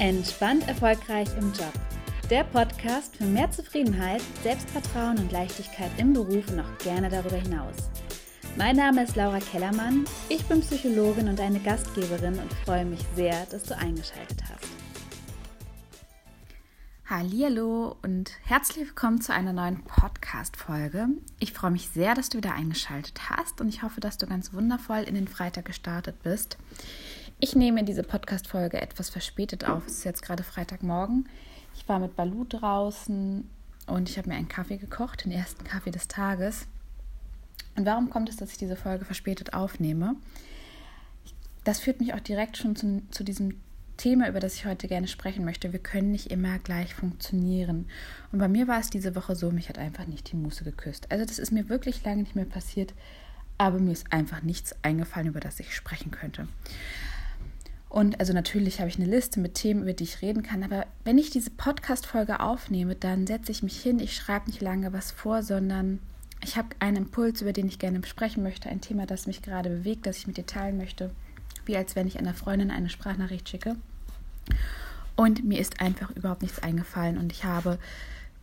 Entspannt erfolgreich im Job. Der Podcast für mehr Zufriedenheit, Selbstvertrauen und Leichtigkeit im Beruf und auch gerne darüber hinaus. Mein Name ist Laura Kellermann, ich bin Psychologin und eine Gastgeberin und freue mich sehr, dass du eingeschaltet hast. Hallo und herzlich willkommen zu einer neuen Podcast Folge. Ich freue mich sehr, dass du wieder eingeschaltet hast und ich hoffe, dass du ganz wundervoll in den Freitag gestartet bist. Ich nehme diese Podcast-Folge etwas verspätet auf. Es ist jetzt gerade Freitagmorgen. Ich war mit Balu draußen und ich habe mir einen Kaffee gekocht, den ersten Kaffee des Tages. Und warum kommt es, dass ich diese Folge verspätet aufnehme? Das führt mich auch direkt schon zu, zu diesem Thema, über das ich heute gerne sprechen möchte. Wir können nicht immer gleich funktionieren. Und bei mir war es diese Woche so, mich hat einfach nicht die Muße geküsst. Also das ist mir wirklich lange nicht mehr passiert, aber mir ist einfach nichts eingefallen, über das ich sprechen könnte. Und also natürlich habe ich eine Liste mit Themen, über die ich reden kann, aber wenn ich diese Podcast-Folge aufnehme, dann setze ich mich hin, ich schreibe nicht lange was vor, sondern ich habe einen Impuls, über den ich gerne sprechen möchte, ein Thema, das mich gerade bewegt, das ich mit dir teilen möchte, wie als wenn ich einer Freundin eine Sprachnachricht schicke. Und mir ist einfach überhaupt nichts eingefallen und ich habe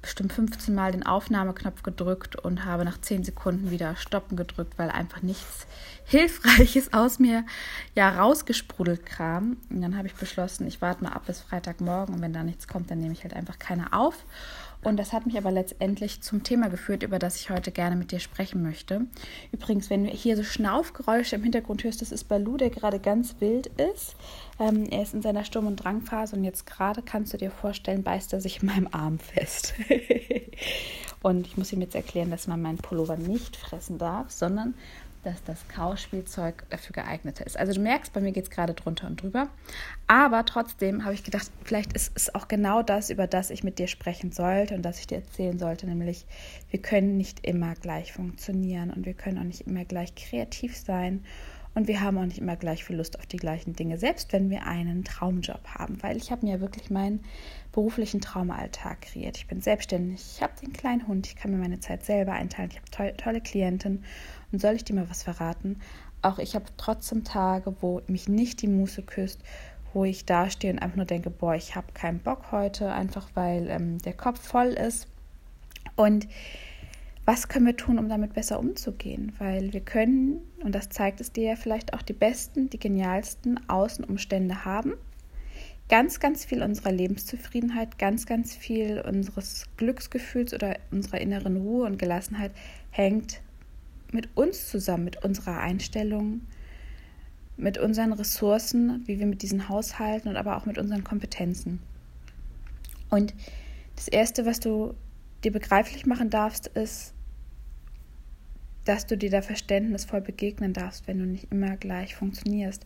bestimmt 15 Mal den Aufnahmeknopf gedrückt und habe nach 10 Sekunden wieder Stoppen gedrückt, weil einfach nichts Hilfreiches aus mir ja rausgesprudelt kam. Und dann habe ich beschlossen, ich warte mal ab bis Freitagmorgen und wenn da nichts kommt, dann nehme ich halt einfach keine auf. Und das hat mich aber letztendlich zum Thema geführt, über das ich heute gerne mit dir sprechen möchte. Übrigens, wenn du hier so Schnaufgeräusche im Hintergrund hörst, das ist Balu, der gerade ganz wild ist. Ähm, er ist in seiner Sturm- und Drangphase und jetzt gerade kannst du dir vorstellen, beißt er sich in meinem Arm fest. und ich muss ihm jetzt erklären, dass man meinen Pullover nicht fressen darf, sondern dass das Kauspielzeug dafür geeigneter ist. Also du merkst, bei mir geht es gerade drunter und drüber. Aber trotzdem habe ich gedacht, vielleicht ist es auch genau das, über das ich mit dir sprechen sollte und das ich dir erzählen sollte, nämlich wir können nicht immer gleich funktionieren und wir können auch nicht immer gleich kreativ sein und wir haben auch nicht immer gleich viel Lust auf die gleichen Dinge, selbst wenn wir einen Traumjob haben, weil ich habe mir wirklich meinen beruflichen Traumalltag kreiert. Ich bin selbstständig, ich habe den kleinen Hund, ich kann mir meine Zeit selber einteilen, ich habe to tolle Klienten und soll ich dir mal was verraten? Auch ich habe trotzdem Tage, wo mich nicht die Muße küsst, wo ich dastehe und einfach nur denke, boah, ich habe keinen Bock heute, einfach weil ähm, der Kopf voll ist. Und was können wir tun, um damit besser umzugehen? Weil wir können, und das zeigt es dir ja vielleicht auch, die besten, die genialsten Außenumstände haben. Ganz, ganz viel unserer Lebenszufriedenheit, ganz, ganz viel unseres Glücksgefühls oder unserer inneren Ruhe und Gelassenheit hängt mit uns zusammen, mit unserer Einstellung, mit unseren Ressourcen, wie wir mit diesen Haushalten und aber auch mit unseren Kompetenzen. Und das Erste, was du dir begreiflich machen darfst, ist, dass du dir da verständnisvoll begegnen darfst, wenn du nicht immer gleich funktionierst.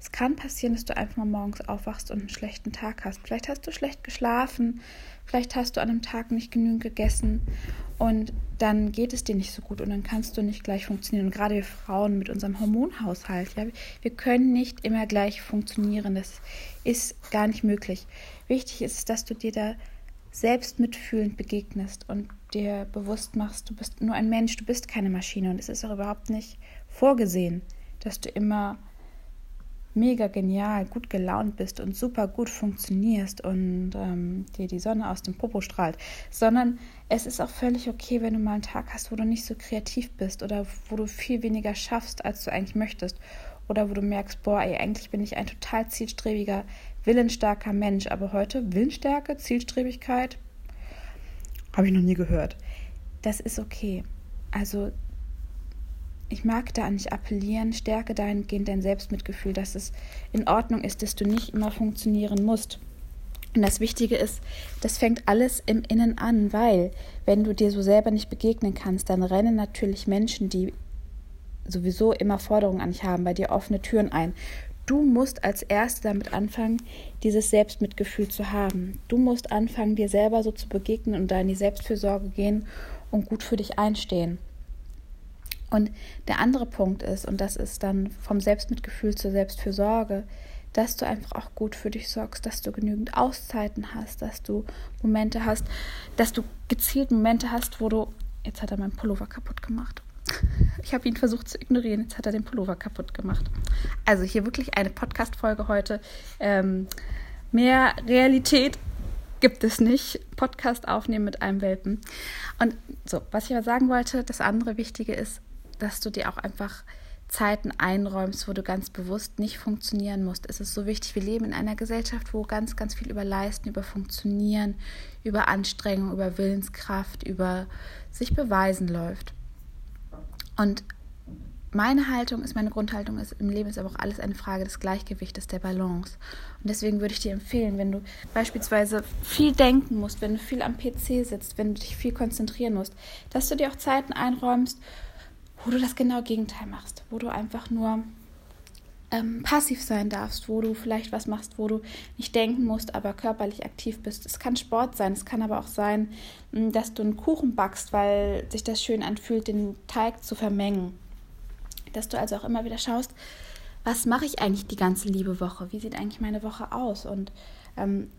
Es kann passieren, dass du einfach mal morgens aufwachst und einen schlechten Tag hast. Vielleicht hast du schlecht geschlafen, vielleicht hast du an einem Tag nicht genügend gegessen und dann geht es dir nicht so gut und dann kannst du nicht gleich funktionieren. Und gerade wir Frauen mit unserem Hormonhaushalt, ja, wir können nicht immer gleich funktionieren. Das ist gar nicht möglich. Wichtig ist, dass du dir da selbst mitfühlend begegnest und dir bewusst machst, du bist nur ein Mensch, du bist keine Maschine. Und es ist auch überhaupt nicht vorgesehen, dass du immer mega genial, gut gelaunt bist und super gut funktionierst und ähm, dir die Sonne aus dem Popo strahlt, sondern es ist auch völlig okay, wenn du mal einen Tag hast, wo du nicht so kreativ bist oder wo du viel weniger schaffst, als du eigentlich möchtest. Oder wo du merkst, boah, ey, eigentlich bin ich ein total zielstrebiger, willensstarker Mensch, aber heute Willensstärke, Zielstrebigkeit, habe ich noch nie gehört. Das ist okay. Also ich mag da an dich appellieren, stärke dahingehend dein Selbstmitgefühl, dass es in Ordnung ist, dass du nicht immer funktionieren musst. Und das Wichtige ist, das fängt alles im Innen an, weil wenn du dir so selber nicht begegnen kannst, dann rennen natürlich Menschen, die sowieso immer Forderungen an dich haben, bei dir offene Türen ein. Du musst als Erste damit anfangen, dieses Selbstmitgefühl zu haben. Du musst anfangen, dir selber so zu begegnen und da in die Selbstfürsorge gehen und gut für dich einstehen. Und der andere Punkt ist, und das ist dann vom Selbstmitgefühl zur Selbstfürsorge, dass du einfach auch gut für dich sorgst, dass du genügend Auszeiten hast, dass du Momente hast, dass du gezielt Momente hast, wo du, jetzt hat er meinen Pullover kaputt gemacht. Ich habe ihn versucht zu ignorieren, jetzt hat er den Pullover kaputt gemacht. Also hier wirklich eine Podcast-Folge heute. Ähm, mehr Realität gibt es nicht. Podcast aufnehmen mit einem Welpen. Und so, was ich aber sagen wollte, das andere Wichtige ist, dass du dir auch einfach Zeiten einräumst, wo du ganz bewusst nicht funktionieren musst. Es ist so wichtig, wir leben in einer Gesellschaft, wo ganz, ganz viel über Leisten, über Funktionieren, über Anstrengung, über Willenskraft, über sich beweisen läuft. Und meine Haltung ist, meine Grundhaltung ist, im Leben ist aber auch alles eine Frage des Gleichgewichtes, der Balance. Und deswegen würde ich dir empfehlen, wenn du beispielsweise viel denken musst, wenn du viel am PC sitzt, wenn du dich viel konzentrieren musst, dass du dir auch Zeiten einräumst, wo du das genau Gegenteil machst, wo du einfach nur ähm, passiv sein darfst, wo du vielleicht was machst, wo du nicht denken musst, aber körperlich aktiv bist. Es kann Sport sein, es kann aber auch sein, hm, dass du einen Kuchen backst, weil sich das schön anfühlt, den Teig zu vermengen. Dass du also auch immer wieder schaust, was mache ich eigentlich die ganze liebe Woche? Wie sieht eigentlich meine Woche aus? Und ähm,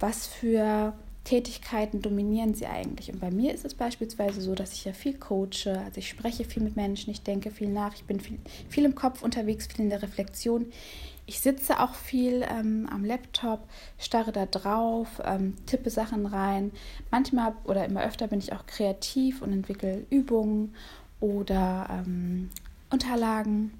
was für Tätigkeiten dominieren sie eigentlich? Und bei mir ist es beispielsweise so, dass ich ja viel coache, also ich spreche viel mit Menschen, ich denke viel nach, ich bin viel, viel im Kopf unterwegs, viel in der Reflexion. Ich sitze auch viel ähm, am Laptop, starre da drauf, ähm, tippe Sachen rein. Manchmal oder immer öfter bin ich auch kreativ und entwickle Übungen oder ähm, Unterlagen.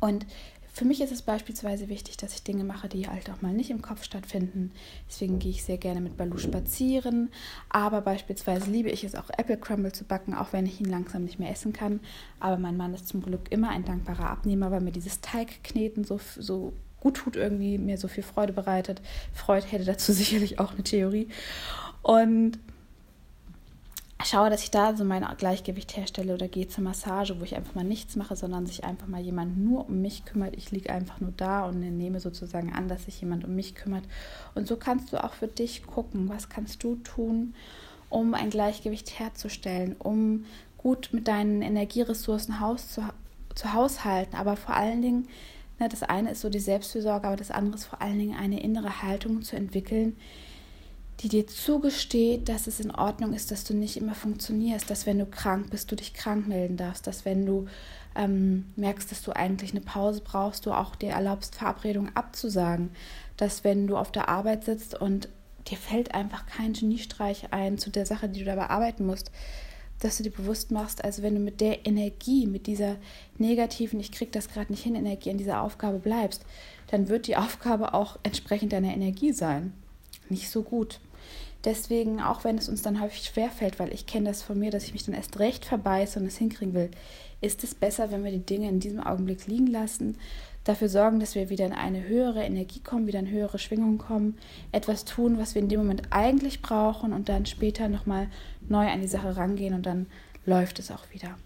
Und für mich ist es beispielsweise wichtig, dass ich Dinge mache, die halt auch mal nicht im Kopf stattfinden. Deswegen gehe ich sehr gerne mit Balu spazieren. Aber beispielsweise liebe ich es auch, Apple Crumble zu backen, auch wenn ich ihn langsam nicht mehr essen kann. Aber mein Mann ist zum Glück immer ein dankbarer Abnehmer, weil mir dieses Teigkneten so, so gut tut, irgendwie mir so viel Freude bereitet. Freud hätte dazu sicherlich auch eine Theorie. Und schaue, dass ich da so mein Gleichgewicht herstelle oder gehe zur Massage, wo ich einfach mal nichts mache, sondern sich einfach mal jemand nur um mich kümmert. Ich liege einfach nur da und nehme sozusagen an, dass sich jemand um mich kümmert. Und so kannst du auch für dich gucken, was kannst du tun, um ein Gleichgewicht herzustellen, um gut mit deinen Energieressourcen Haus zu, zu haushalten, aber vor allen Dingen, ne, das eine ist so die Selbstfürsorge, aber das andere ist vor allen Dingen eine innere Haltung zu entwickeln, die dir zugesteht, dass es in Ordnung ist, dass du nicht immer funktionierst, dass wenn du krank bist, du dich krank melden darfst, dass wenn du ähm, merkst, dass du eigentlich eine Pause brauchst, du auch dir erlaubst, Verabredungen abzusagen, dass wenn du auf der Arbeit sitzt und dir fällt einfach kein Geniestreich ein zu der Sache, die du dabei arbeiten musst, dass du dir bewusst machst, also wenn du mit der Energie, mit dieser negativen, ich krieg das gerade nicht hin, Energie an dieser Aufgabe bleibst, dann wird die Aufgabe auch entsprechend deiner Energie sein. Nicht so gut. Deswegen, auch wenn es uns dann häufig schwerfällt, weil ich kenne das von mir, dass ich mich dann erst recht verbeiße und es hinkriegen will, ist es besser, wenn wir die Dinge in diesem Augenblick liegen lassen, dafür sorgen, dass wir wieder in eine höhere Energie kommen, wieder in höhere Schwingungen kommen, etwas tun, was wir in dem Moment eigentlich brauchen und dann später nochmal neu an die Sache rangehen und dann läuft es auch wieder.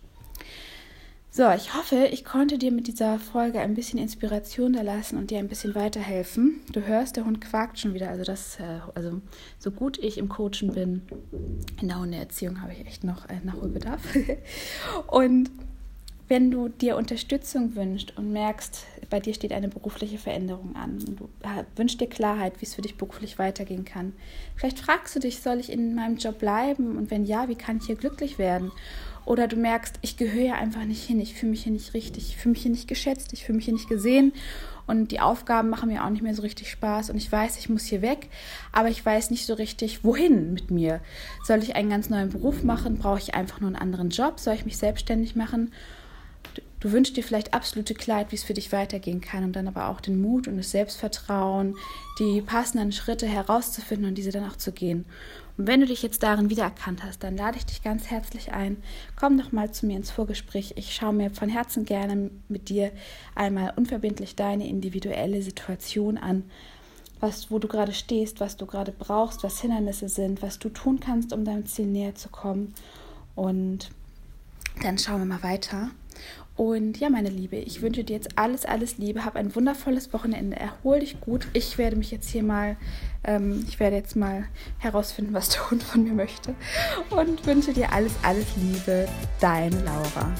So, ich hoffe, ich konnte dir mit dieser Folge ein bisschen Inspiration da lassen und dir ein bisschen weiterhelfen. Du hörst, der Hund quakt schon wieder. Also, das, äh, also so gut ich im Coachen bin, in der Hundeerziehung habe ich echt noch äh, Nachholbedarf. und wenn du dir Unterstützung wünschst und merkst, bei dir steht eine berufliche Veränderung an und du äh, wünschst dir Klarheit, wie es für dich beruflich weitergehen kann, vielleicht fragst du dich, soll ich in meinem Job bleiben und wenn ja, wie kann ich hier glücklich werden? Oder du merkst, ich gehöre hier einfach nicht hin, ich fühle mich hier nicht richtig, ich fühle mich hier nicht geschätzt, ich fühle mich hier nicht gesehen und die Aufgaben machen mir auch nicht mehr so richtig Spaß und ich weiß, ich muss hier weg, aber ich weiß nicht so richtig, wohin mit mir. Soll ich einen ganz neuen Beruf machen? Brauche ich einfach nur einen anderen Job? Soll ich mich selbstständig machen? Du wünschst dir vielleicht absolute Klarheit, wie es für dich weitergehen kann und dann aber auch den Mut und das Selbstvertrauen, die passenden Schritte herauszufinden und diese dann auch zu gehen. Und wenn du dich jetzt darin wiedererkannt hast, dann lade ich dich ganz herzlich ein. Komm doch mal zu mir ins Vorgespräch. Ich schaue mir von Herzen gerne mit dir einmal unverbindlich deine individuelle Situation an. Was, wo du gerade stehst, was du gerade brauchst, was Hindernisse sind, was du tun kannst, um deinem Ziel näher zu kommen. Und dann schauen wir mal weiter. Und ja, meine Liebe, ich wünsche dir jetzt alles, alles Liebe. Hab ein wundervolles Wochenende. Erhol dich gut. Ich werde mich jetzt hier mal, ähm, ich werde jetzt mal herausfinden, was der Hund von mir möchte. Und wünsche dir alles, alles Liebe. Deine Laura.